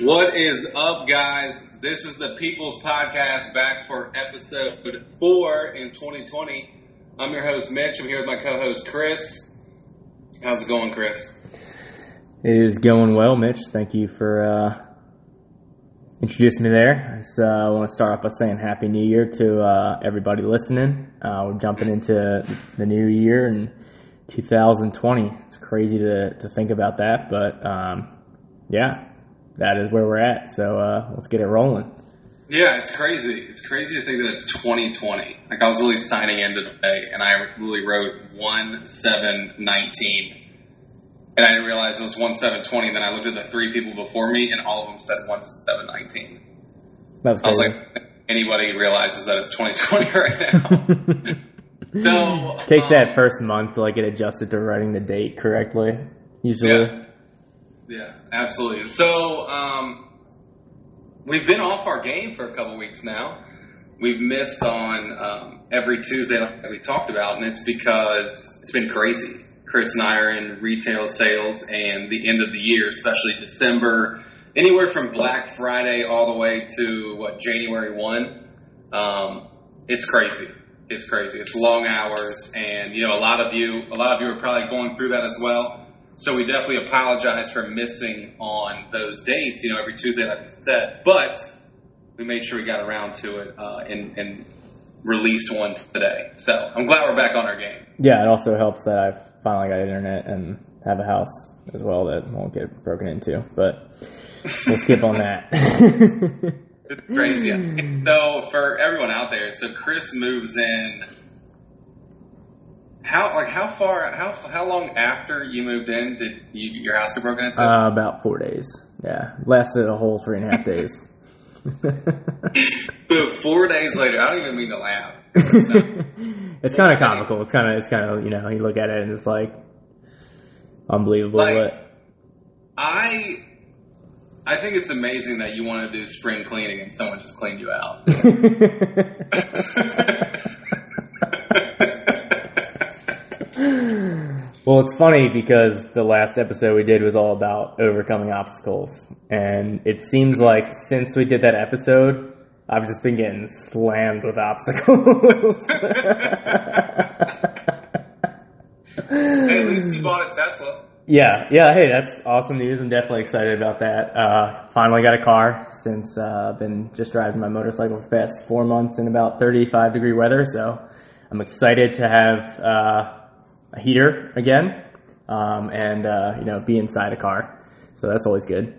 What is up, guys? This is the People's Podcast back for episode four in 2020. I'm your host, Mitch. I'm here with my co host, Chris. How's it going, Chris? It is going well, Mitch. Thank you for uh, introducing me there. I uh, want to start off by saying Happy New Year to uh, everybody listening. Uh, we're jumping into the new year in 2020. It's crazy to, to think about that, but um, yeah, that is where we're at. So uh, let's get it rolling. Yeah, it's crazy. It's crazy to think that it's 2020. Like I was really signing into today, and I really wrote one seven nineteen, and I didn't realize it was one seven twenty. And then I looked at the three people before me, and all of them said one seven nineteen. That's I was like, anybody realizes that it's 2020 right now? so takes um, that first month to like get adjusted to writing the date correctly. Usually, Yeah. Yeah, absolutely. So, um, we've been off our game for a couple weeks now. We've missed on um, every Tuesday like we talked about, and it's because it's been crazy. Chris and I are in retail sales and the end of the year, especially December, anywhere from Black Friday all the way to what January one. Um, it's crazy. It's crazy. It's long hours, and you know a lot of you, a lot of you are probably going through that as well. So we definitely apologize for missing on those dates. You know, every Tuesday, like I said, but we made sure we got around to it uh, and, and released one today. So I'm glad we're back on our game. yeah. It also helps that I've finally got internet and have a house as well that won't get broken into. But we'll skip on that. It's crazy. so for everyone out there, so Chris moves in. How like how far how how long after you moved in did you, your house get broken into? uh, about four days. Yeah, lasted a whole three and a half days. So four days later, I don't even mean to laugh. it's kind of comical. It's kind of it's kind of you know you look at it and it's like unbelievable. Like, I I think it's amazing that you want to do spring cleaning and someone just cleaned you out. well, it's funny because the last episode we did was all about overcoming obstacles, and it seems like since we did that episode, I've just been getting slammed with obstacles. hey, at least you bought a Tesla. Yeah, yeah. Hey, that's awesome news. I'm definitely excited about that. Uh, finally got a car since uh, I've been just driving my motorcycle for the past four months in about 35 degree weather. So I'm excited to have uh, a heater again um, and uh, you know be inside a car. So that's always good.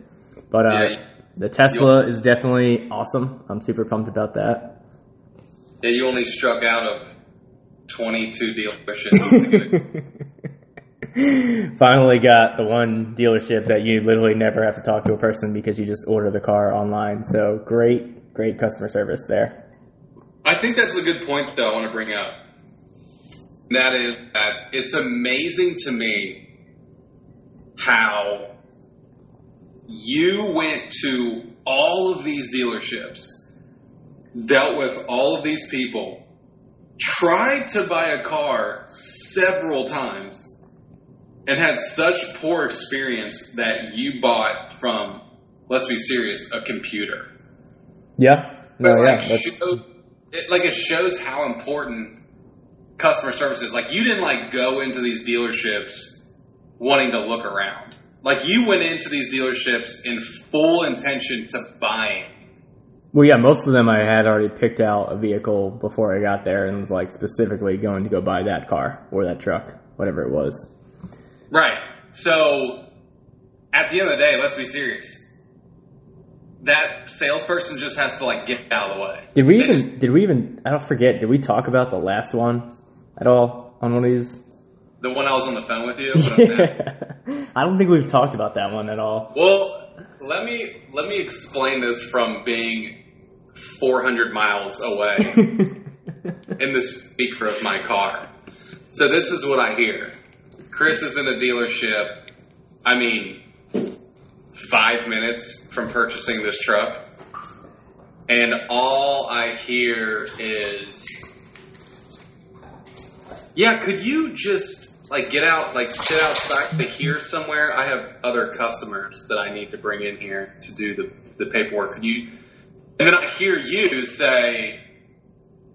But uh, Yeah. the Tesla is definitely awesome. I'm super pumped about that. Yeah, you only struck out of 22 dealerships. to get it. Finally got the one dealership that you literally never have to talk to a person because you just order the car online. So great, great customer service there. I think that's a good point, though, I want to bring up. And That is that it's amazing to me how you went to all of these dealerships, dealt with all of these people, tried to buy a car several times, and had such poor experience that you bought from, let's be serious, a computer. Yeah. But No, yeah. like, That's, show, it, like it shows how important customer services. Like you didn't like go into these dealerships wanting to look around. Like you went into these dealerships in full intention to buying. well, yeah, most of them I had already picked out a vehicle before I got there and was like specifically going to go buy that car or that truck, whatever it was. Right. So at the end of the day, let's be serious. That salesperson just has to like get out of the way. Did we even, did we even, I don't forget, did we talk about the last one at all on one of these? The one I was on the phone with you. saying. I don't think we've talked about that one at all. Well, let me let me explain this from being 400 miles away in the speaker of my car. So this is what I hear. Chris is in a dealership. I mean, five minutes from purchasing this truck, and all I hear is, "Yeah, could you just like get out, like sit outside to here somewhere? I have other customers that I need to bring in here to do the the paperwork. Could you?" And then I hear you say,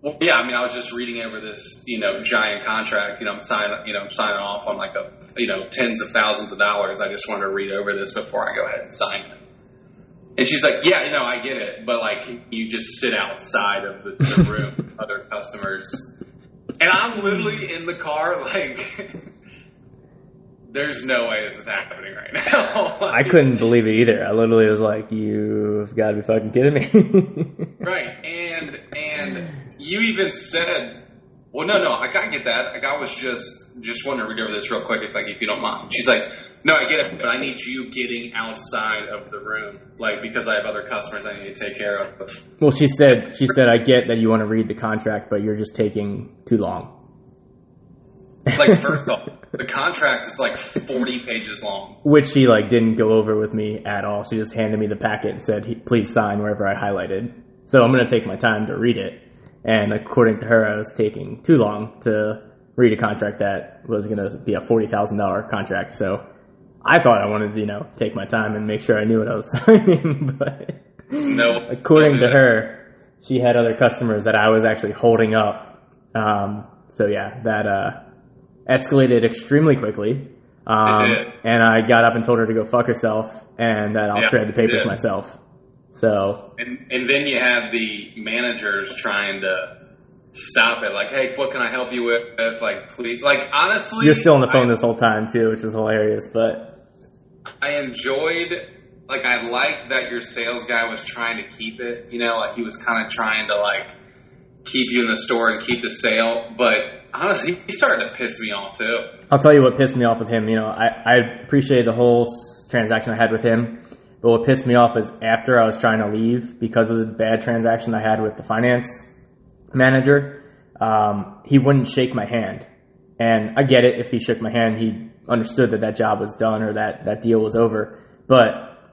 well, yeah, I mean, I was just reading over this, you know, giant contract. You know, I'm signing, you know, I'm signing off on like a, you know, tens of thousands of dollars. I just want to read over this before I go ahead and sign it. And she's like, yeah, you know, I get it, but like, you just sit outside of the, the room other customers. And I'm literally in the car, like, there's no way this is happening right now. I couldn't believe it either. I literally was like, "You've got to be fucking kidding me!" right, and and you even said, "Well, no, no, I gotta get that. Like, I was just just wanting to read over this real quick, if like if you don't mind." She's like, "No, I get it, but I need you getting outside of the room, like because I have other customers I need to take care of." well, she said, she said, "I get that you want to read the contract, but you're just taking too long." Like, first off, the contract is like 40 pages long. Which she like didn't go over with me at all. She just handed me the packet and said, "Please sign wherever I highlighted." So I'm going to take my time to read it. And according to her, I was taking too long to read a contract that was going to be a forty thousand dollar contract. So I thought I wanted to, you know, take my time and make sure I knew what I was signing. but No, according to her, she had other customers that I was actually holding up. Um, so yeah, that uh, escalated extremely quickly. Um. And I got up and told her to go fuck herself and that I'll Yeah, shred the papers myself. So And and then you have the managers trying to stop it. Like, hey, what can I help you with? Like, please. Like, honestly, you're still on the phone I, this whole time too, which is hilarious. But I enjoyed. Like, I liked that your sales guy was trying to keep it. You know, like he was kind of trying to like keep you in the store and keep the sale. But honestly, he started to piss me off too. I'll tell you what pissed me off with him. You know, I, I appreciated the whole transaction I had with him, but what pissed me off is after I was trying to leave because of the bad transaction I had with the finance manager, um, he wouldn't shake my hand. And I get it. If he shook my hand, he understood that that job was done or that that deal was over. But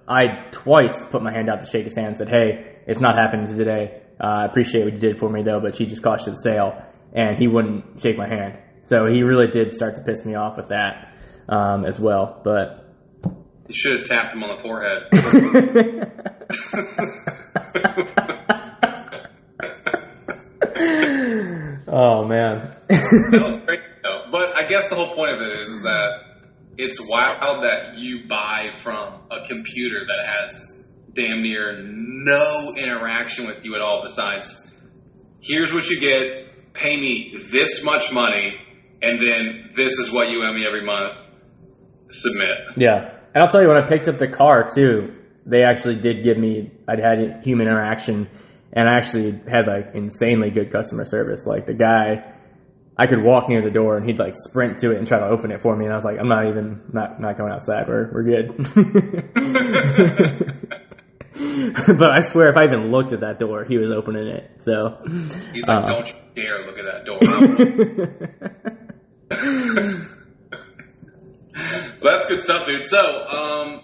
I twice put my hand out to shake his hand and said, "Hey, it's not happening today. Uh, I appreciate what you did for me, though, but she just cost you the sale." And he wouldn't shake my hand. So he really did start to piss me off with that um, as well. But You should have tapped him on the forehead. oh man, that was great. But I guess the whole point of it is, is that it's wild that you buy from a computer that has damn near no interaction with you at all besides here's what you get, pay me this much money, and then this is what you owe me every month. Submit. yeah. And I'll tell you, when I picked up the car too, they actually did give me. I'd had human interaction, and I actually had like insanely good customer service. Like the guy, I could walk near the door and he'd like sprint to it and try to open it for me, and I was like, I'm not even not not going outside. We're we're good. but I swear, if I even looked at that door, he was opening it. So He's like, Uh. don't you dare look at that door. Well, that's good stuff, dude. So, um,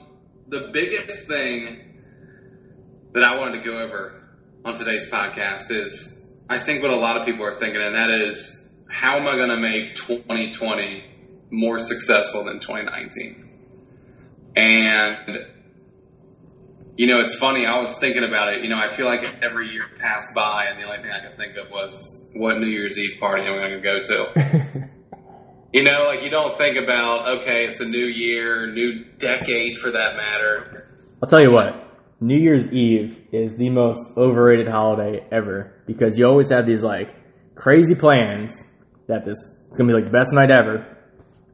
the biggest thing that I wanted to go over on today's podcast is I think what a lot of people are thinking, and that is, how am I going to make 2020 more successful than 2019? And, you know, it's funny, I was thinking about it. You know, I feel like every year passed by, and the only thing I could think of was what New Year's Eve party am I going to go to? You know, like you don't think about, okay, it's a new year, new decade for that matter. I'll tell you what, New Year's Eve is the most overrated holiday ever because you always have these like crazy plans that this is gonna be like the best night ever,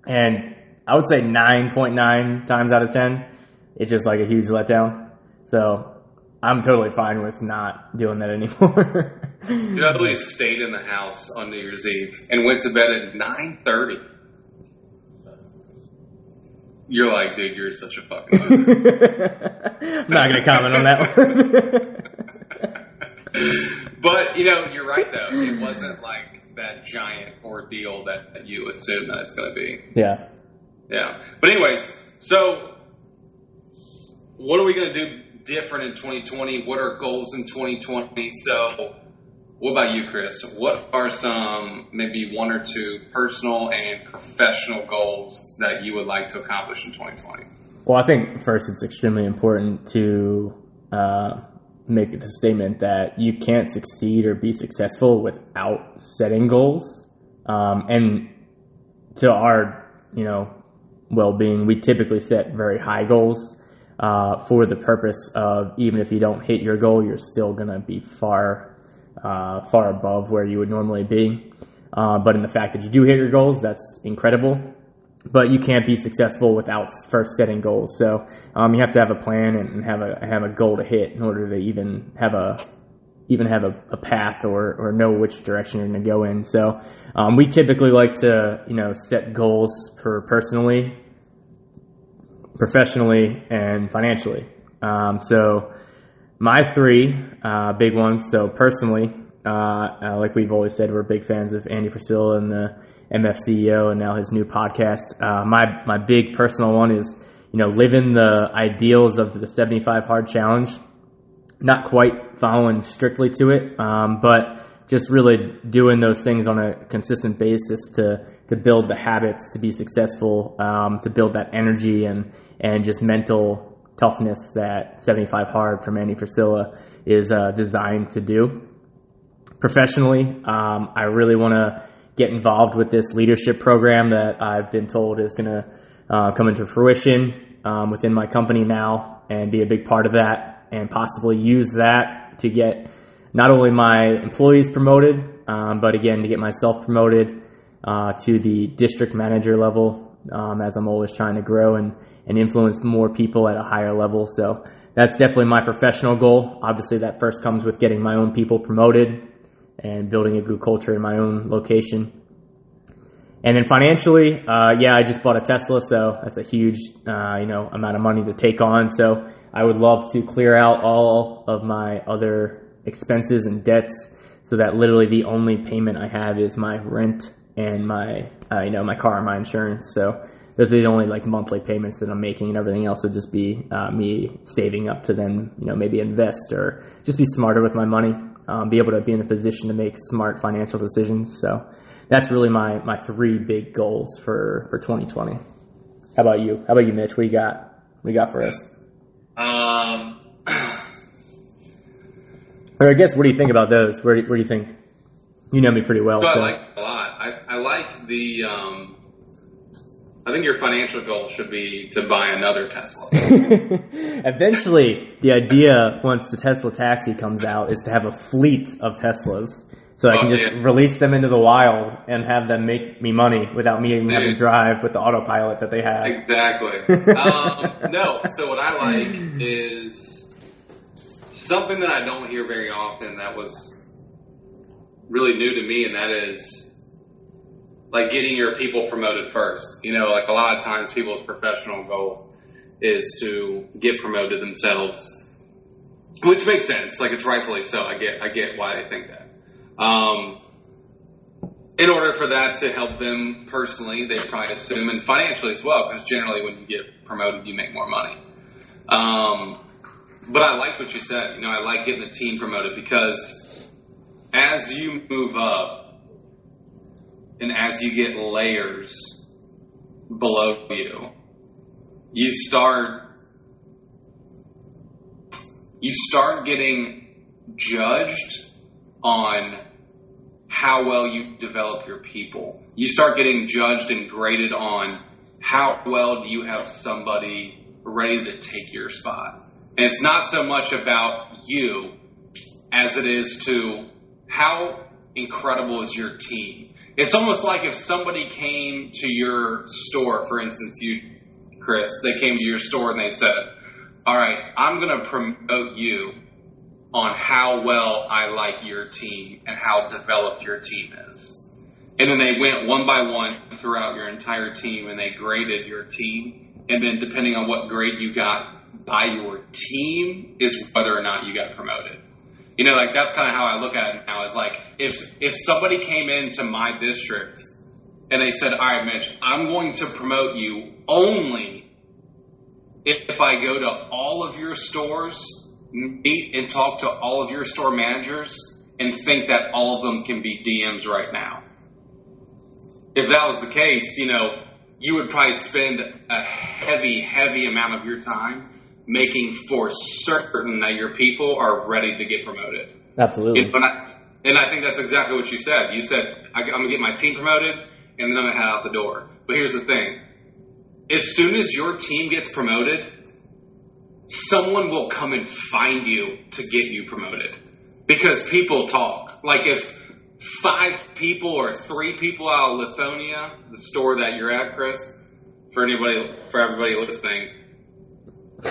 and I would say nine point nine times out of ten, it's just like a huge letdown. So I'm totally fine with not doing that anymore. Literally stayed in the house on New Year's Eve and went to bed at 9.30. You're like, dude, you're such a fucking. I'm not gonna comment on that one. but, you know, you're right, though. It wasn't like that giant ordeal that, that you assume that it's going to be. yeah. Yeah. But anyways, so what are we going to do different in 2020? What are goals in 2020? So, what about you, Chris? What are some maybe one or two personal and professional goals that you would like to accomplish in 2020? Well, I think first it's extremely important to uh, make the statement that you can't succeed or be successful without setting goals. Um, and to our, you know, well-being, we typically set very high goals uh, for the purpose of even if you don't hit your goal, you're still to be far, uh, far above where you would normally be. Uh, but in the fact that you do hit your goals, that's incredible. But you can't be successful without first setting goals. So um, you have to have a plan and have a have a goal to hit in order to even have a even have a, a path or, or know which direction you're going to go in. So um, we typically like to you know set goals for personally professionally and financially. Um, so my three uh, big ones. So personally, uh, uh, like we've always said, we're big fans of Andy Frisella and the MF CEO, and now his new podcast. Uh, my my big personal one is you know living the ideals of the 75 hard challenge. Not quite following strictly to it, um, but just really doing those things on a consistent basis to to build the habits to be successful, um, to build that energy and and just mental toughness that 75 Hard from Andy Frisella is uh, designed to do. Professionally, um, I really want to get involved with this leadership program that I've been told is going to uh, come into fruition um, within my company now and be a big part of that and possibly use that to get not only my employees promoted, um, but again, to get myself promoted uh, to the district manager level um, as I'm always trying to grow and, and influence more people at a higher level. So that's definitely my professional goal. Obviously, that first comes with getting my own people promoted and building a good culture in my own location. And then financially, uh, yeah, I just bought a Tesla, so that's a huge, uh, you know, amount of money to take on. So I would love to clear out all of my other expenses and debts so that literally the only payment I have is my rent and my uh, you know my car and my insurance. So those are the only like monthly payments that I'm making, and everything else would just be uh, me saving up to then you know maybe invest or just be smarter with my money, um, be able to be in a position to make smart financial decisions. So that's really my my three big goals for for 2020. How about you? How about you, Mitch? What you got? What you got for us? Um. Or I guess, what do you think about those? Where do, where do you think? You know me pretty well. So. I like a lot. I, I like the. Um, I think your financial goal should be to buy another Tesla. Eventually, the idea once the Tesla taxi comes out is to have a fleet of Teslas, so I Oh, can just yeah. release them into the wild and have them make me money without me even having to drive with the autopilot that they have. Exactly. um, no, so what I like is something that I don't hear very often that was really new to me, and that is like getting your people promoted first. You know, like a lot of times people's professional goal is to get promoted themselves, which makes sense. Like it's rightfully so. I get, I get why they think that. Um, in order for that to help them personally, they probably assume, and financially as well, because generally when you get promoted, you make more money. Um, but I like what you said. You know, I like getting the team promoted because as you move up and as you get layers below you, you start you start getting judged on how well you develop your people. You start getting judged and graded on how well do you have somebody ready to take your spot. And it's not so much about you as it is to how incredible is your team. It's almost like if somebody came to your store, for instance, you, Chris, they came to your store and they said, All right, I'm going to promote you on how well I like your team and how developed your team is. And then they went one by one throughout your entire team and they graded your team. And then depending on what grade you got by your team is whether or not you got promoted. You know, like that's kind of how I look at it now is like if if somebody came into my district and they said, "All right, Mitch, I'm going to promote you only if I go to all of your stores, meet and talk to all of your store managers, and think that all of them can be DMs right now." If that was the case, you know, you would probably spend a heavy, heavy amount of your time making for certain that your people are ready to get promoted. Absolutely. And, I, and I think that's exactly what you said. You said, I, I'm going to get my team promoted, and then I'm going to head out the door. But here's the thing. As soon as your team gets promoted, someone will come and find you to get you promoted. Because people talk. Like if five people or three people out of Lithonia, the store that you're at, Chris, for anybody, for everybody listening,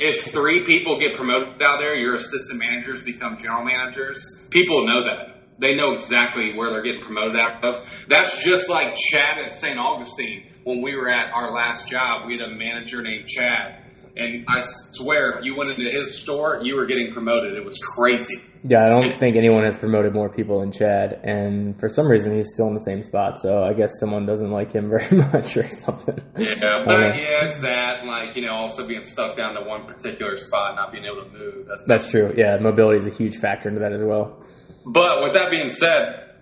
if three people get promoted out there, your assistant managers become general managers. People know that. They know exactly where they're getting promoted out of. That's just like Chad at St. Augustine. When we were at our last job, we had a manager named Chad. And I swear, if you went into his store, you were getting promoted. It was crazy. Yeah, I don't think anyone has promoted more people than Chad, and for some reason he's still in the same spot. So I guess someone doesn't like him very much or something. Yeah, but uh, yeah, it's that like you know also being stuck down to one particular spot, not being able to move. That's that's true. Yeah, mobility is a huge factor into that as well. But with that being said,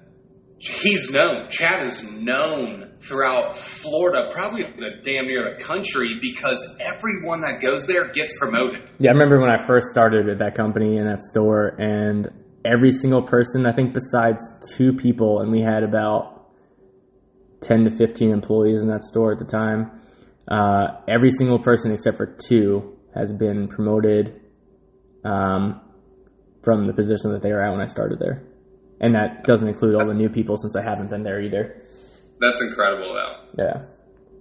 he's known. Chad is known throughout Florida, probably damn near the country, because everyone that goes there gets promoted. Yeah, I remember when I first started at that company in that store, and every single person, I think besides two people, and we had about 10 to 15 employees in that store at the time, uh, every single person except for two has been promoted um, from the position that they were at when I started there. And that doesn't include all the new people since I haven't been there either. That's incredible, though. Yeah.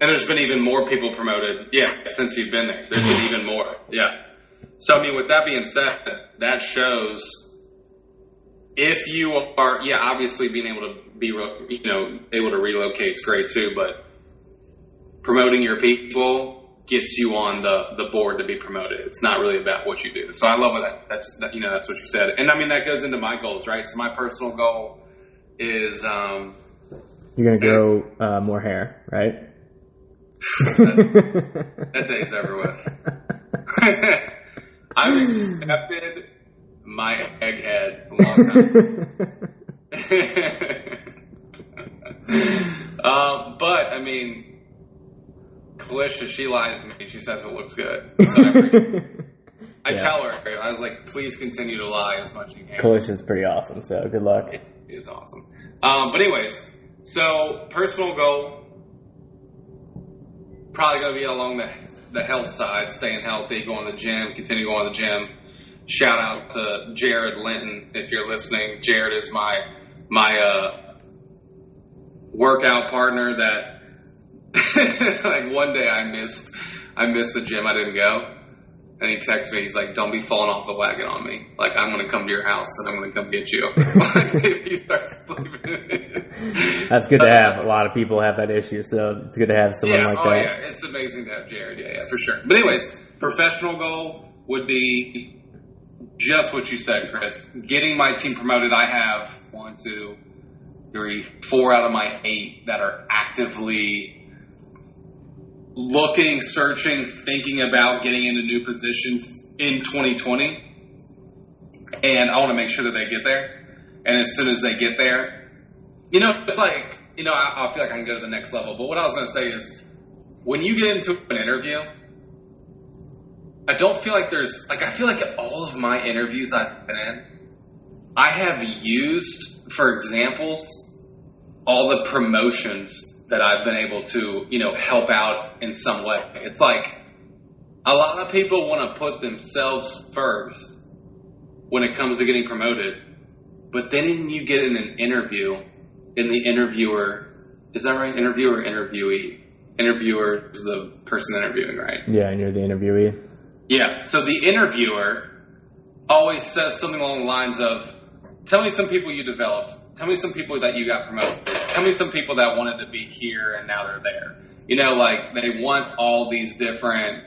And there's been even more people promoted. Yeah, since you've been there, there's been even more. Yeah. So I mean, with that being said, that shows if you are, yeah, obviously being able to be, you know, able to relocate is great too, but promoting your people gets you on the, the board to be promoted. It's not really about what you do. So I love that. That's that, you know that's what you said, and I mean that goes into my goals, right? So my personal goal is um, you're gonna grow uh, more hair, right? that, that day's everywhere. I've accepted my egghead a long time. um, but I mean, Kalisha, she lies to me. She says it looks good. So I, I yeah. tell her, I was like, please continue to lie as much as you can. Kalisha's pretty awesome, so good luck. It is awesome. Um, but anyways, so personal goal, probably going to be along the the health side, staying healthy, going to the gym, continue going to the gym. Shout out to Jared Linton if you're listening. Jared is my my uh, workout partner that like one day I missed I missed the gym. I didn't go. And he texts me, he's like, don't be falling off the wagon on me. Like, I'm going to come to your house and I'm going to come get you. he starts sleeping. That's good to have. A lot of people have that issue, so it's good to have someone yeah, like oh, that. yeah, it's amazing to have Jared. Yeah, yeah, for sure. But anyways, professional goal would be just what you said, Chris. Getting my team promoted. I have one, two, three, four out of my eight that are actively looking, searching, thinking about getting into new positions in 2020. And I want to make sure that they get there. And as soon as they get there, you know, it's like, you know, I, I feel like I can go to the next level. But what I was going to say is when you get into an interview, I don't feel like there's, like, I feel like all of my interviews I've been in, I have used for examples all the promotions that I've been able to, you know, help out in some way. It's like a lot of people want to put themselves first when it comes to getting promoted, but then you get in an interview, and the interviewer is that right? Interviewer, interviewee. Interviewer is the person interviewing, right? Yeah, and you're the interviewee. Yeah. So the interviewer always says something along the lines of, "Tell me some people you developed. Tell me some people that you got promoted. Tell me some people that wanted to be here and now they're there. You know, like they want all these different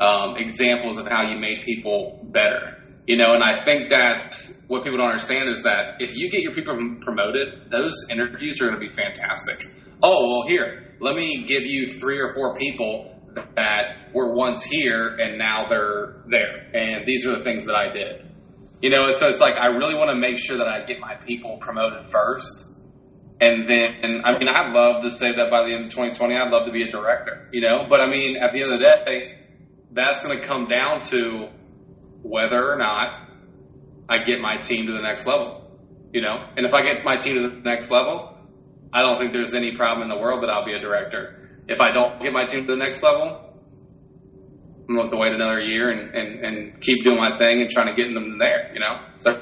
um, examples of how you made people better. You know, and I think that what people don't understand is that if you get your people promoted, those interviews are going to be fantastic. Oh, well, here, let me give you three or four people that were once here and now they're there. And these are the things that I did. You know, so it's like I really want to make sure that I get my people promoted first. And then, and I mean, I'd love to say that by the end of 2020, I'd love to be a director, you know? But I mean, at the end of the day, that's going to come down to whether or not I get my team to the next level. You know, and if I get my team to the next level, I don't think there's any problem in the world that I'll be a director. If I don't get my team to the next level, I'm to wait another year and, and, and keep doing my thing and trying to get them there, you know? So,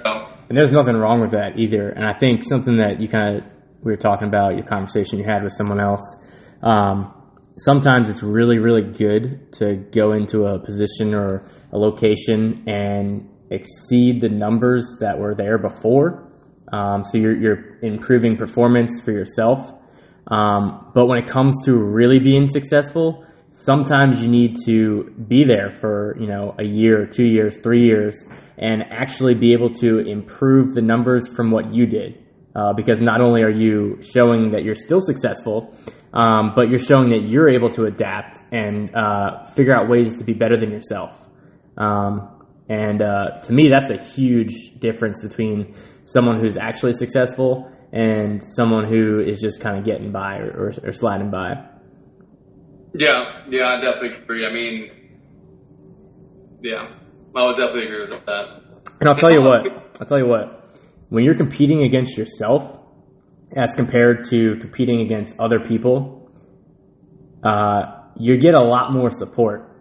and there's nothing wrong with that either. And I think something that you kind of, we were talking about, your conversation you had with someone else, um, sometimes it's really, really good to go into a position or a location and exceed the numbers that were there before. Um, so you're, you're improving performance for yourself. Um, but when it comes to really being successful, sometimes you need to be there for, you know, a year, two years, three years, and actually be able to improve the numbers from what you did. Uh, because not only are you showing that you're still successful, um, but you're showing that you're able to adapt and uh, figure out ways to be better than yourself. Um, and uh, to me, that's a huge difference between someone who's actually successful and someone who is just kind of getting by or, or, or sliding by. Yeah, yeah, I definitely agree. I mean, yeah, I would definitely agree with that. And I'll tell you what, I'll tell you what, when you're competing against yourself as compared to competing against other people, uh, you get a lot more support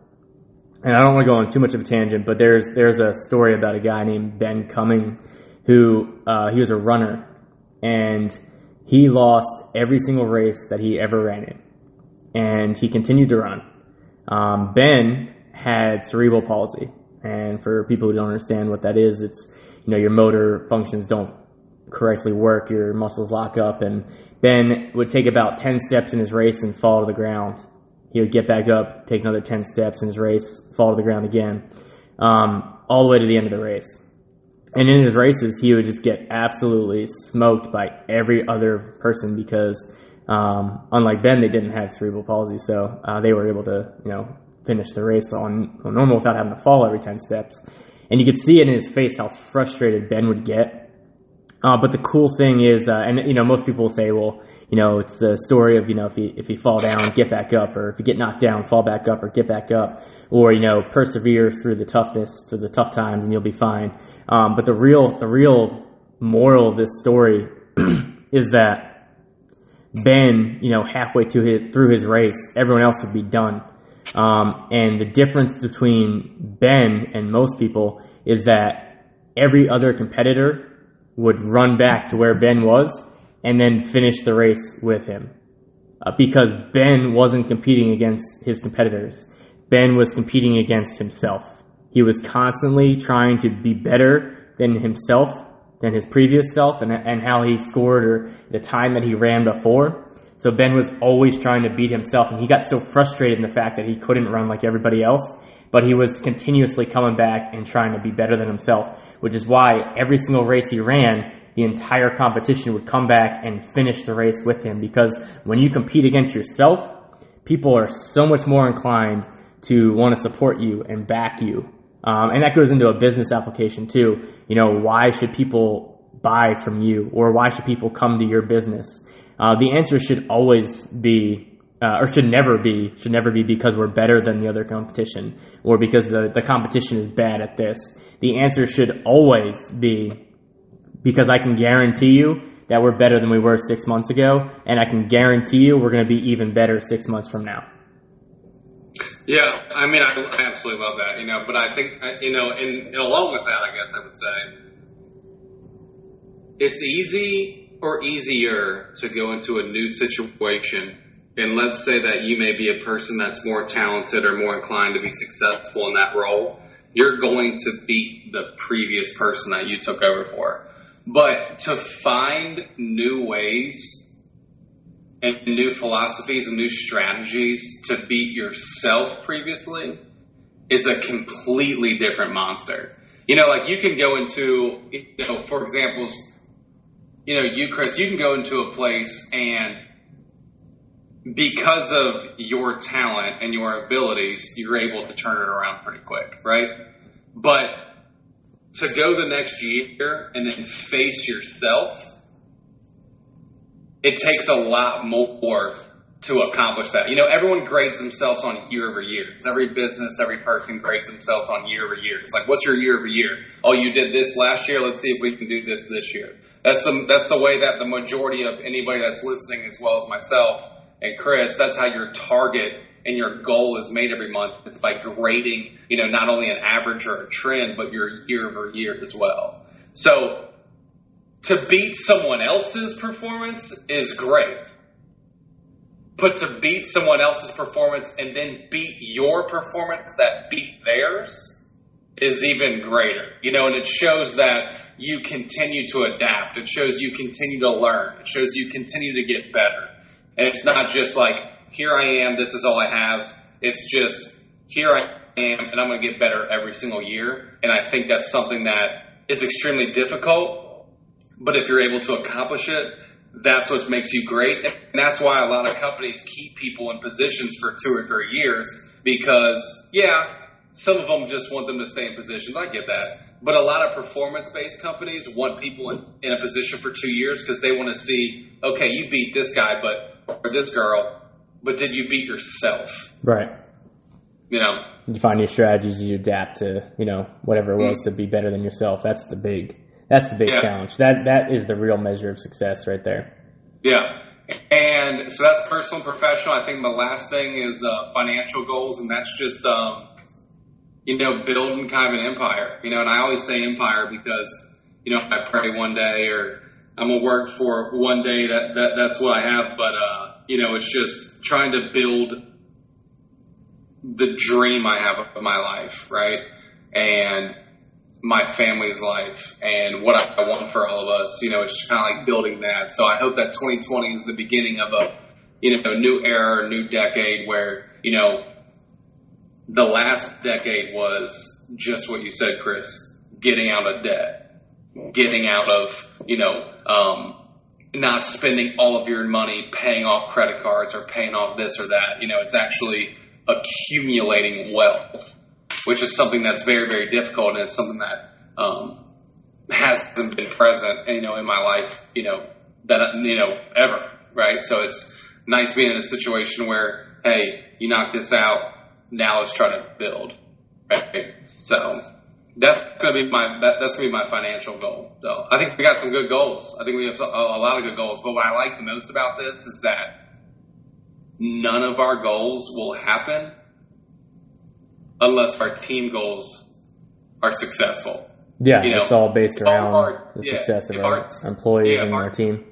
and I don't want to go on too much of a tangent, but there's there's a story about a guy named Ben Comen, who uh, he was a runner, and he lost every single race that he ever ran in, and he continued to run. Um, ben had cerebral palsy, and for people who don't understand what that is, it's you know your motor functions don't correctly work, your muscles lock up, and Ben would take about ten steps in his race and fall to the ground he would get back up, take another 10 steps in his race, fall to the ground again, um, all the way to the end of the race. And in his races, he would just get absolutely smoked by every other person because, um, unlike Ben, they didn't have cerebral palsy, so uh, they were able to, you know, finish the race on, on normal without having to fall every 10 steps. And you could see it in his face how frustrated Ben would get uh, but the cool thing is, uh, and you know, most people say, well, you know, it's the story of you know, if you if you fall down, get back up, or if you get knocked down, fall back up, or get back up, or you know, persevere through the toughness, through the tough times, and you'll be fine. Um, but the real the real moral of this story is that Ben, you know, halfway to his, through his race, everyone else would be done. Um, and the difference between Ben and most people is that every other competitor would run back to where Ben was and then finish the race with him. Uh, because Ben wasn't competing against his competitors. Ben was competing against himself. He was constantly trying to be better than himself, than his previous self, and, and how he scored or the time that he ran before. So Ben was always trying to beat himself, and he got so frustrated in the fact that he couldn't run like everybody else but he was continuously coming back and trying to be better than himself, which is why every single race he ran, the entire competition would come back and finish the race with him because when you compete against yourself, people are so much more inclined to want to support you and back you. Um, and that goes into a business application too. You know, why should people buy from you or why should people come to your business? Uh, the answer should always be uh, or should never be should never be because we're better than the other competition or because the, the competition is bad at this. The answer should always be because I can guarantee you that we're better than we were six months ago, and I can guarantee you we're going to be even better six months from now. Yeah, I mean, I, I absolutely love that, you know, but I think, you know, and, and along with that, I guess I would say, it's easy or easier to go into a new situation and let's say that you may be a person that's more talented or more inclined to be successful in that role, you're going to beat the previous person that you took over for. But to find new ways and new philosophies and new strategies to beat yourself previously is a completely different monster. You know, like you can go into, you know, for example, you know, you, Chris, you can go into a place and because of your talent and your abilities, you're able to turn it around pretty quick, right? But to go the next year and then face yourself, it takes a lot more to accomplish that. You know, everyone grades themselves on year over year. It's every business, every person grades themselves on year over year. It's like, what's your year over year? Oh, you did this last year. Let's see if we can do this this year. That's the that's the way that the majority of anybody that's listening, as well as myself and Chris, that's how your target and your goal is made every month. It's by grading, you know, not only an average or a trend, but your year over year as well. So to beat someone else's performance is great. But to beat someone else's performance and then beat your performance that beat theirs is even greater. You know, and it shows that you continue to adapt. It shows you continue to learn. It shows you continue to get better. And it's not just like, here I am, this is all I have. It's just, here I am, and I'm going to get better every single year. And I think that's something that is extremely difficult. But if you're able to accomplish it, that's what makes you great. And that's why a lot of companies keep people in positions for two or three years because, yeah, some of them just want them to stay in positions. I get that. But a lot of performance based companies want people in, in a position for two years because they want to see, okay, you beat this guy, but, or this girl, but did you beat yourself? Right. You know? You find new strategies, you adapt to, you know, whatever it was mm-hmm. to be better than yourself. That's the big, that's the big yeah. challenge. That, that is the real measure of success right there. Yeah. And so that's personal and professional. I think the last thing is uh, financial goals, and that's just, um, you know, building kind of an empire. You know, and I always say empire because, you know, I pray one day or I'm gonna work for one day that, that that's what I have. But uh, you know, it's just trying to build the dream I have of my life, right? And my family's life and what I want for all of us. You know, it's kind of like building that. So I hope that 2020 is the beginning of a, you know, new era, new decade where, you know, the last decade was just what you said, Chris, getting out of debt, getting out of, you know, um, not spending all of your money paying off credit cards or paying off this or that. You know, it's actually accumulating wealth, which is something that's very, very difficult and it's something that, um, hasn't been present, you know, in my life, you know, that, you know, ever, right? So it's nice being in a situation where, hey, you knock this out, now let's try to build. Right? So that's gonna be my that, that's gonna be my financial goal. So I think we got some good goals. I think we have a lot of good goals. But what I like the most about this is that none of our goals will happen unless our team goals are successful. Yeah, you know, it's all based around our, the yeah, success of our, our employees yeah, and our, our team.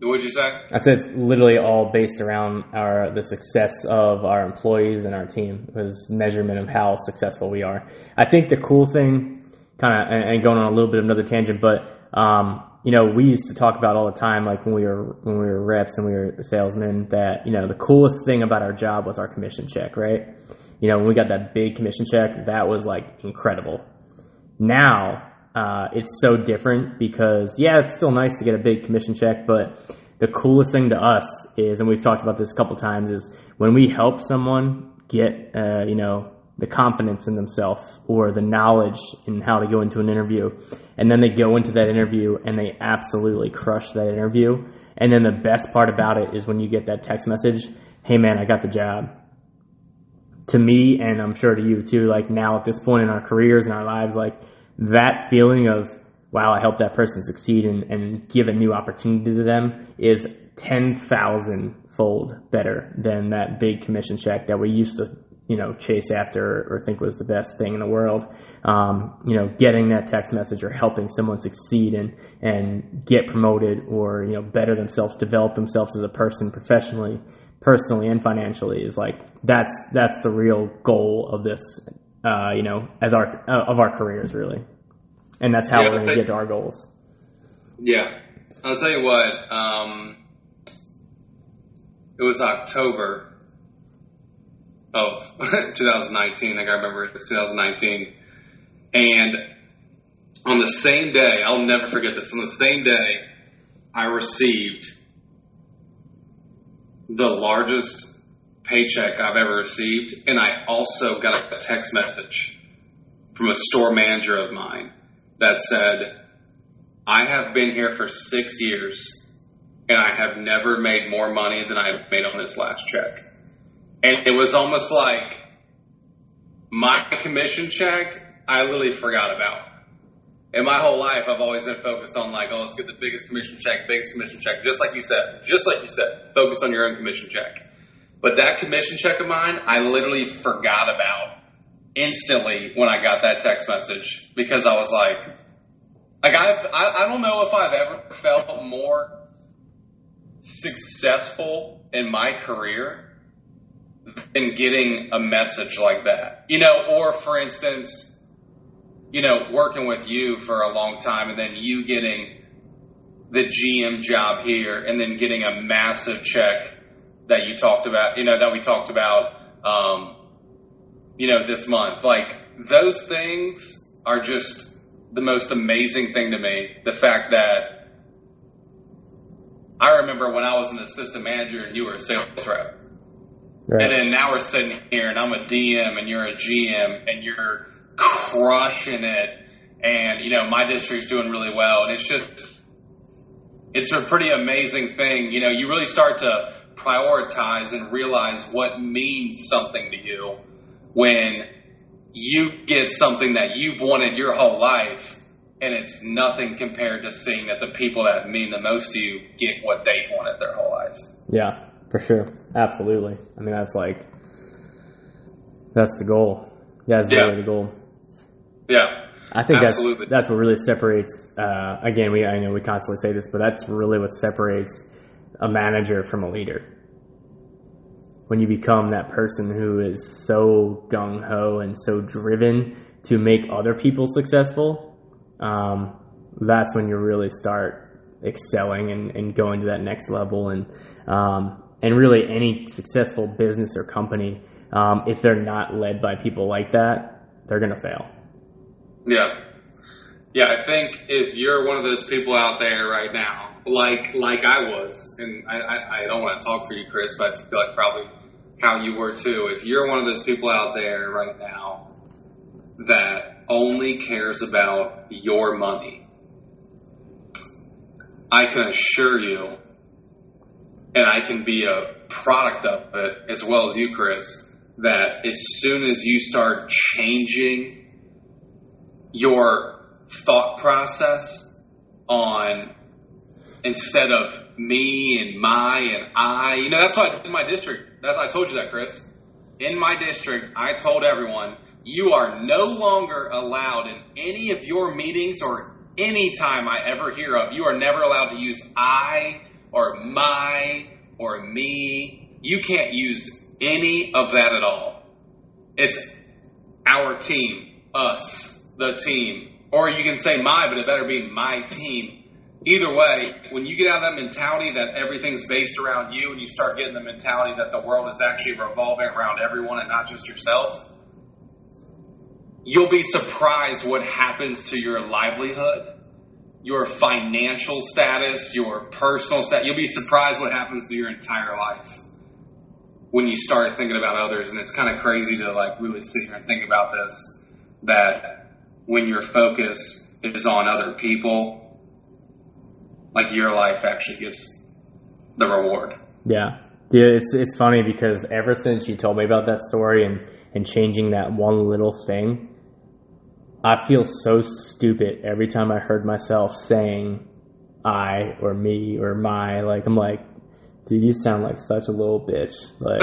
What'd you say? I said it's literally all based around our the success of our employees and our team It was measurement of how successful we are. I think the cool thing, kind of, and going on a little bit of another tangent, but um, you know, we used to talk about all the time, like when we were when we were reps and we were salesmen, that you know the coolest thing about our job was our commission check, right? You know, when we got that big commission check, that was like incredible. Now uh, it's so different because yeah, it's still nice to get a big commission check, but the coolest thing to us is, and we've talked about this a couple times, is when we help someone get uh, you know the confidence in themselves or the knowledge in how to go into an interview, and then they go into that interview and they absolutely crush that interview. And then the best part about it is when you get that text message, "Hey man, I got the job." To me, and I'm sure to you too, like now at this point in our careers and our lives, like that feeling of wow, I helped that person succeed and, and give a new opportunity to them is 10,000 fold better than that big commission check that we used to, you know, chase after or think was the best thing in the world. Um, you know, getting that text message or helping someone succeed and, and get promoted or, you know, better themselves, develop themselves as a person professionally, personally and financially is like, that's, that's the real goal of this, uh, you know, as our, uh, of our careers really and that's how yeah, we're going to get to our goals. Yeah, I'll tell you what. Um, it was October of 2019. I Like I remember it was 2019, And on the same day, I'll never forget this. On the same day, I received the largest paycheck I've ever received, and I also got a text message from a store manager of mine that said, I have been here for six years and I have never made more money than I made on this last check. And it was almost like my commission check, I literally forgot about. In my whole life, I've always been focused on like, oh, let's get the biggest commission check, biggest commission check, just like you said, just like you said, focus on your own commission check. But that commission check of mine, I literally forgot about instantly when I got that text message because I was like, like I've, I, I don't know if I've ever felt more successful in my career than getting a message like that. You know, or for instance, you know, working with you for a long time and then you getting the GM job here and then getting a massive check that you talked about, you know, that we talked about, um, you know, this month. Like those things are just the most amazing thing to me. The fact that I remember when I was an assistant manager and you were a sales rep. Right. And then now we're sitting here and I'm a DM and you're a GM and you're crushing it. And, you know, my district's doing really well. And it's just, it's a pretty amazing thing. You know, you really start to prioritize and realize what means something to you when you get something that you've wanted your whole life and it's nothing compared to seeing that the people that mean the most to you get what they wanted their whole lives. Yeah, for sure. Absolutely. I mean, that's like, that's the goal. That's yeah. really the goal. Yeah. I think Absolutely. that's that's what really separates. Uh, again, we I know we constantly say this, but that's really what separates a manager from a leader. When you become that person who is so gung ho and so driven to make other people successful, um, that's when you really start excelling and, and going to that next level. And um, and really, any successful business or company, um, if they're not led by people like that, they're going to fail. Yeah. Yeah, I think if you're one of those people out there right now, like like I was, and I, I, I don't want to talk for you, Chris, but I feel like probably how you were too. If you're one of those people out there right now that only cares about your money, I can assure you, and I can be a product of it as well as you, Chris, that as soon as you start changing your thought process on instead of me and my and I. You know, that's why in my district, that's I told you that, Chris. In my district, I told everyone, you are no longer allowed in any of your meetings or any time I ever hear of, you are never allowed to use I or my or me. You can't use any of that at all. It's our team, us, the team. Or you can say my, but it better be my team. Either way, when you get out of that mentality that everything's based around you and you start getting the mentality that the world is actually revolving around everyone and not just yourself, you'll be surprised what happens to your livelihood, your financial status, your personal status. You'll be surprised what happens to your entire life when you start thinking about others. And it's kind of crazy to like really sit here and think about this that when your focus is on other people, like your life actually gives the reward. Yeah. Dude, it's it's funny because ever since you told me about that story and, and changing that one little thing, I feel so stupid every time I heard myself saying I or me or my. Like I'm like, dude, you sound like such a little bitch. Like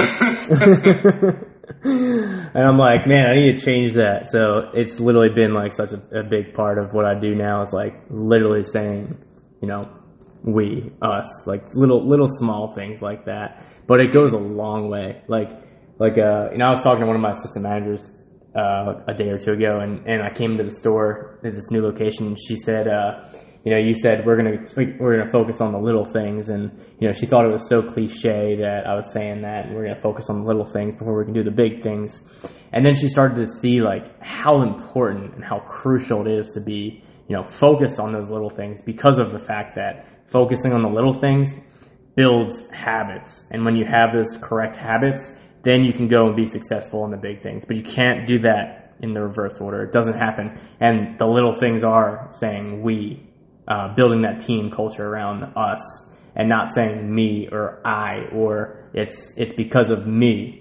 and I'm like, man, I need to change that. So it's literally been like such a, a big part of what I do now. It's like literally saying, you know, we, us, like little, little small things like that. But it goes a long way. Like, like, uh, you know, I was talking to one of my assistant managers, uh, a day or two ago and, and I came into the store at this new location and she said, uh, you know, you said we're gonna we're gonna focus on the little things, and you know, she thought it was so cliche that I was saying that, we're gonna focus on the little things before we can do the big things. And then she started to see like how important and how crucial it is to be, you know, focused on those little things because of the fact that focusing on the little things builds habits, and when you have those correct habits, then you can go and be successful in the big things. But you can't do that in the reverse order. It doesn't happen. And the little things are saying we, uh, building that team culture around us, and not saying me or I or it's it's because of me.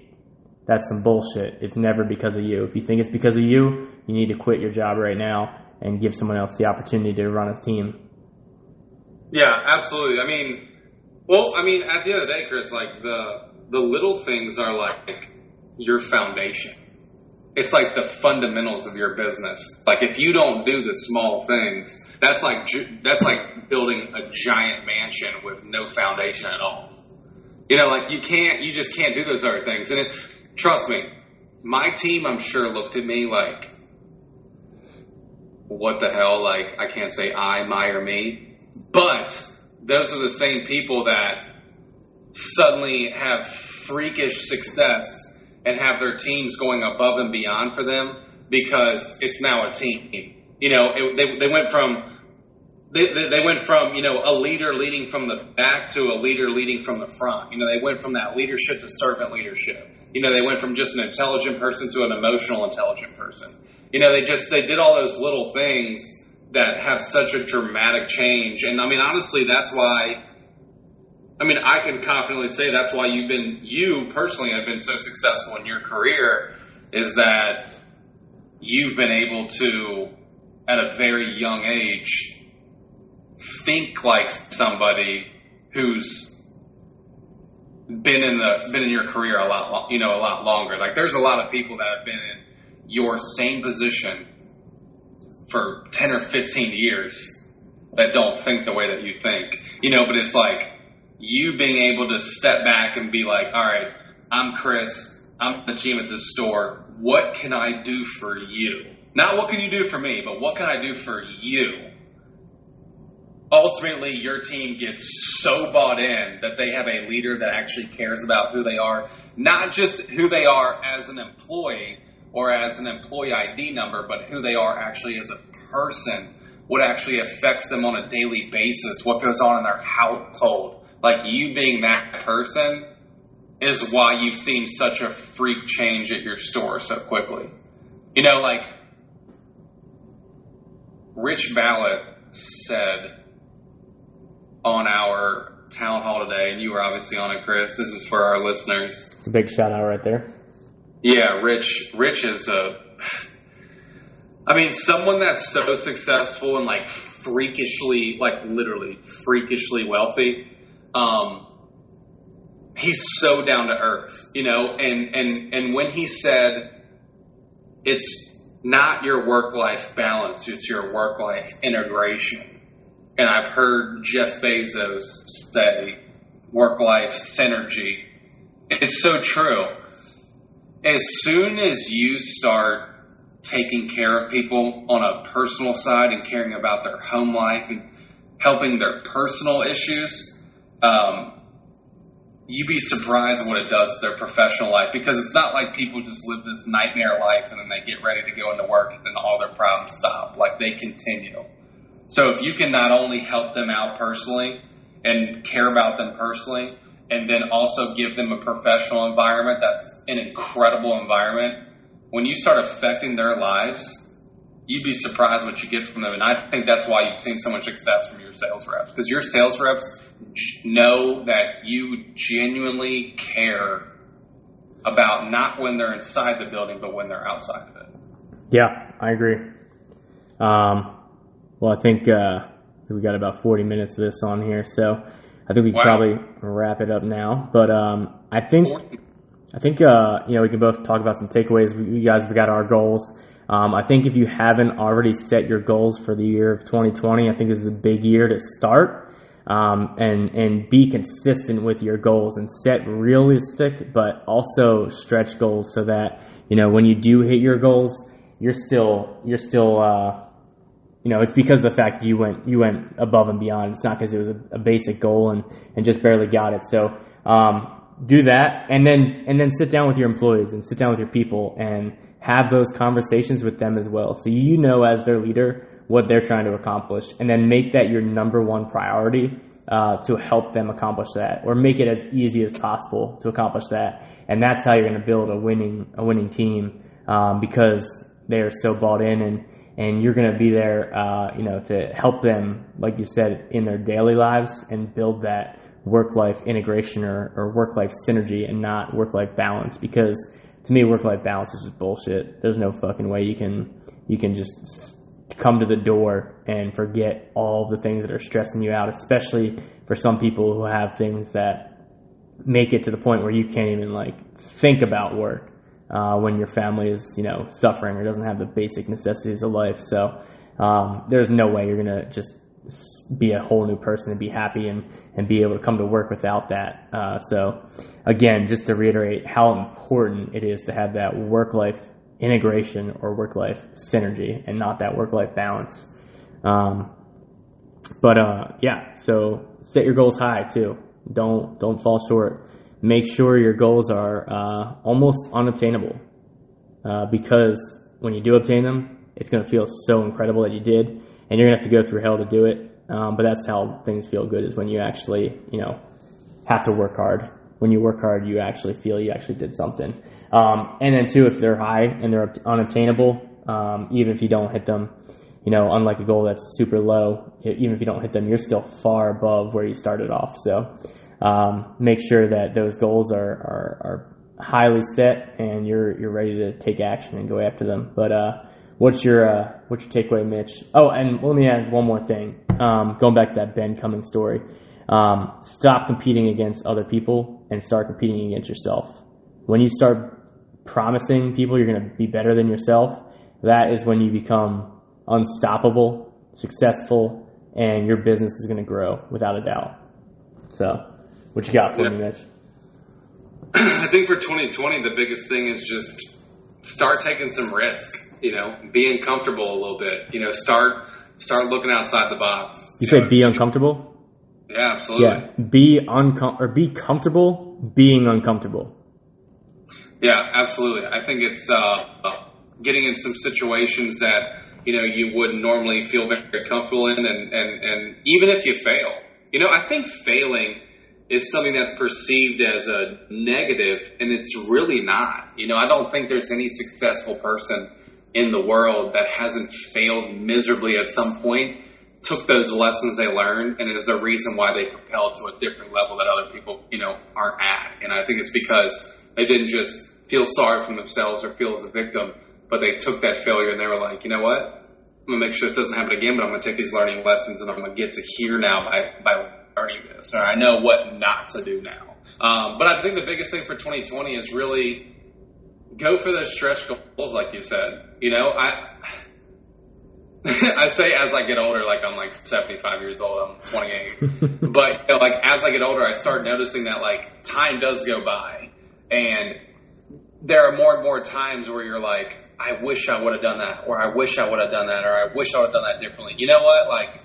That's some bullshit. It's never because of you. If you think it's because of you, you need to quit your job right now and give someone else the opportunity to run a team. Yeah, absolutely. I mean, well, I mean, at the end of the day, Chris, like the the little things are like your foundation. It's like the fundamentals of your business. Like if you don't do the small things, that's like that's like building a giant mansion with no foundation at all. You know, like you can't, you just can't do those other things. And it, trust me, my team, I'm sure, looked at me like, "What the hell?" Like I can't say I, my, or me, but those are the same people that suddenly have freakish success and have their teams going above and beyond for them because it's now a team. You know, it, they, they went from they, they went from you know a leader leading from the back to a leader leading from the front. You know, they went from that leadership to servant leadership. You know, they went from just an intelligent person to an emotional intelligent person. You know, they just they did all those little things that have such a dramatic change. And I mean, honestly, that's why I mean, I can confidently say that's why you've been, you personally have been so successful in your career is that you've been able to, at a very young age, think like somebody who's been in the been in your career a lot you know a lot longer. Like there's a lot of people that have been in your same position for 10 or 15 years that don't think the way that you think. You know but it's like you being able to step back and be like, all right, I'm Chris, I'm the GM at this store. What can I do for you? Not what can you do for me, but what can I do for you? Ultimately, your team gets so bought in that they have a leader that actually cares about who they are, not just who they are as an employee or as an employee ID number, but who they are actually as a person, what actually affects them on a daily basis, what goes on in their household like you being that person is why you've seen such a freak change at your store so quickly. You know, like Rich Ballett said on our town hall today, and you were obviously on it, Chris. This is for our listeners. It's a big shout out right there. Yeah, Rich. Rich is a. I mean, someone that's so successful and like freakishly, like literally freakishly wealthy um, he's so down to earth, you know, and and and when he said it's not your work life balance, it's your work life integration. And I've heard Jeff Bezos say work life synergy. It's so true. As soon as you start taking care of people on a personal side and caring about their home life and helping their personal issues, um, you'd be surprised at what it does to their professional life because it's not like people just live this nightmare life and then they get ready to go into work and then all their problems stop. Like they continue. So if you can not only help them out personally and care about them personally, and then also give them a professional environment that's an incredible environment, when you start affecting their lives, you'd be surprised what you get from them. And I think that's why you've seen so much success from your sales reps because your sales reps know that you genuinely care about not when they're inside the building, but when they're outside of it. Yeah, I agree. Um, well, I think uh, we got about 40 minutes of this on here, so I think we can wow. probably wrap it up now. But um, I think I think uh, you know we can both talk about some takeaways. We, you guys have got our goals. Um, I think if you haven't already set your goals for the year of 2020, I think this is a big year to start um, and and be consistent with your goals and set realistic but also stretch goals so that you know when you do hit your goals, you're still you're still uh, you know, it's because of the fact that you went you went above and beyond. It's not because it was a, a, basic goal and, and just barely got it. So um, do that, and then and then sit down with your employees and sit down with your people and have those conversations with them as well. So you know, as their leader, what they're trying to accomplish, and then make that your number one priority uh, to help them accomplish that, or make it as easy as possible to accomplish that. And that's how you're going to build a winning a winning team um, because they are so bought in and and you're going to be there, uh, you know, to help them, like you said, in their daily lives and build that work-life integration or, or work-life synergy and not work-life balance. Because to me, work-life balance is just bullshit. There's no fucking way you can you can just come to the door and forget all the things that are stressing you out, especially for some people who have things that make it to the point where you can't even like think about work uh, when your family is, you know, suffering or doesn't have the basic necessities of life. So um, there's no way you're gonna just be a whole new person and be happy and, and be able to come to work without that. Uh, so again, just to reiterate how important it is to have that work life integration or work life synergy and not that work life balance. Um, but uh, yeah, so set your goals high too. Don't don't fall short make sure your goals are uh, almost unobtainable uh, because when you do obtain them, it's going to feel so incredible that you did, and you're to have to go through hell to do it. Um, but that's how things feel good is when you actually, you know, have to work hard. When you work hard, you actually feel you actually did something. Um, and then too, if they're high and they're unobtainable, um, even if you don't hit them, you know, unlike a goal that's super low, even if you don't hit them, you're still far above where you started off. So um, make sure that those goals are, are, are, highly set and you're you're ready to take action and go after them. But uh, what's your uh, what's your takeaway, Mitch? Oh, and let me add one more thing. Um, going back to that Ben Comen's story, um, stop competing against other people and start competing against yourself. When you start promising people you're going to be better than yourself, that is when you become unstoppable, successful, and your business is going to grow without a doubt. So. What you got for yeah. me, Mitch? I think for 2020, the biggest thing is just start taking some risk. You know, be uncomfortable a little bit. You know, start start looking outside the box. You, know, be uncomfortable. Yeah, absolutely. Yeah, be uncom or be comfortable being uncomfortable. Yeah, absolutely. I think it's uh, uh, getting in some situations that you know you wouldn't normally feel very comfortable in, and and and even if you fail, you know, I think failing is something that's perceived as a negative, and it's really not. You know, I don't think there's any successful person in the world that hasn't failed miserably at some point, took those lessons they learned, and is the reason why they propelled to a different level that other people, you know, aren't at. And I think it's because they didn't just feel sorry for themselves or feel as a victim, but they took that failure and they were like, you know what? I'm gonna make sure this doesn't happen again, but I'm gonna take these learning lessons and I'm gonna get to here now by by learning this, or I know what not to do now. Um, but I think the biggest thing for 2020 is really go for those stretch goals, like you said. You know, I I say as I get older, like I'm like 75 years old, I'm 28. but you know, like as I get older, I start noticing that like time does go by, and there are more and more times where you're like, I wish I would have done that, or I wish I would have done that, or I wish I would have done that differently. You know what? Like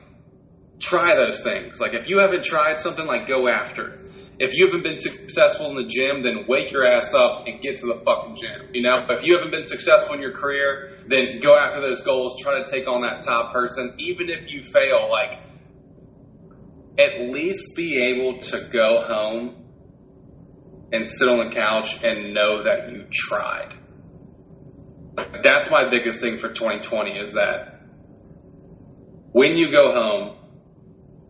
try those things. Like if you haven't tried something, like go after. If you haven't been successful in the gym, then wake your ass up and get to the fucking gym. You know, if you haven't been successful in your career, then go after those goals. Try to take on that top person. Even if you fail, like at least be able to go home and sit on the couch and know that you tried. That's my biggest thing for 2020 is that when you go home,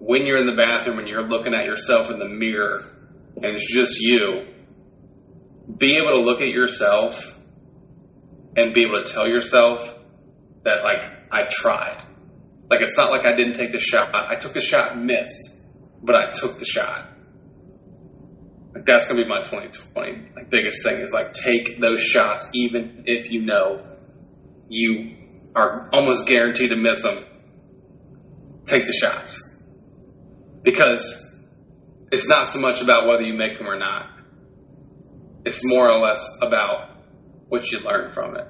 when you're in the bathroom and you're looking at yourself in the mirror and it's just you, be able to look at yourself and be able to tell yourself that, like, I tried. Like, it's not like I didn't take the shot. I took the shot and missed, but I took the shot. Like, that's going to be my 2020 like, biggest thing is, like, take those shots even if you know you are almost guaranteed to miss them. Take the shots because it's not so much about whether you make them or not. It's more or less about what you learn from it.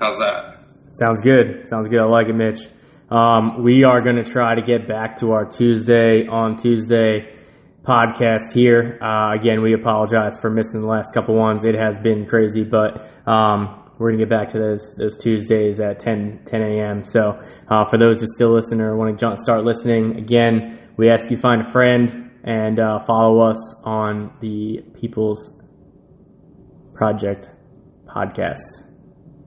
How's that? Sounds good. Sounds good. I like it, Mitch. Um, we are going to try to get back to our Tuesday on Tuesday podcast here. Uh, again, we apologize for missing the last couple ones. It has been crazy, but um, we're gonna get back to those those Tuesdays at 10 10 a.m. So uh, for those who still listen or want to start listening, again, we ask you find a friend and uh, follow us on the People's Project podcast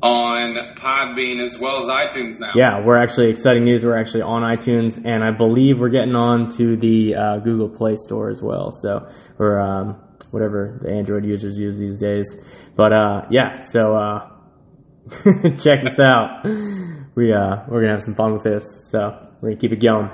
on Podbean as well as iTunes now. Yeah, we're actually exciting news. We're actually on iTunes, and I believe we're getting on to the uh, Google Play Store as well. So, or um, whatever the Android users use these days. But uh, yeah, so uh, check us out. We uh, we're gonna have some fun with this. So we're gonna keep it going.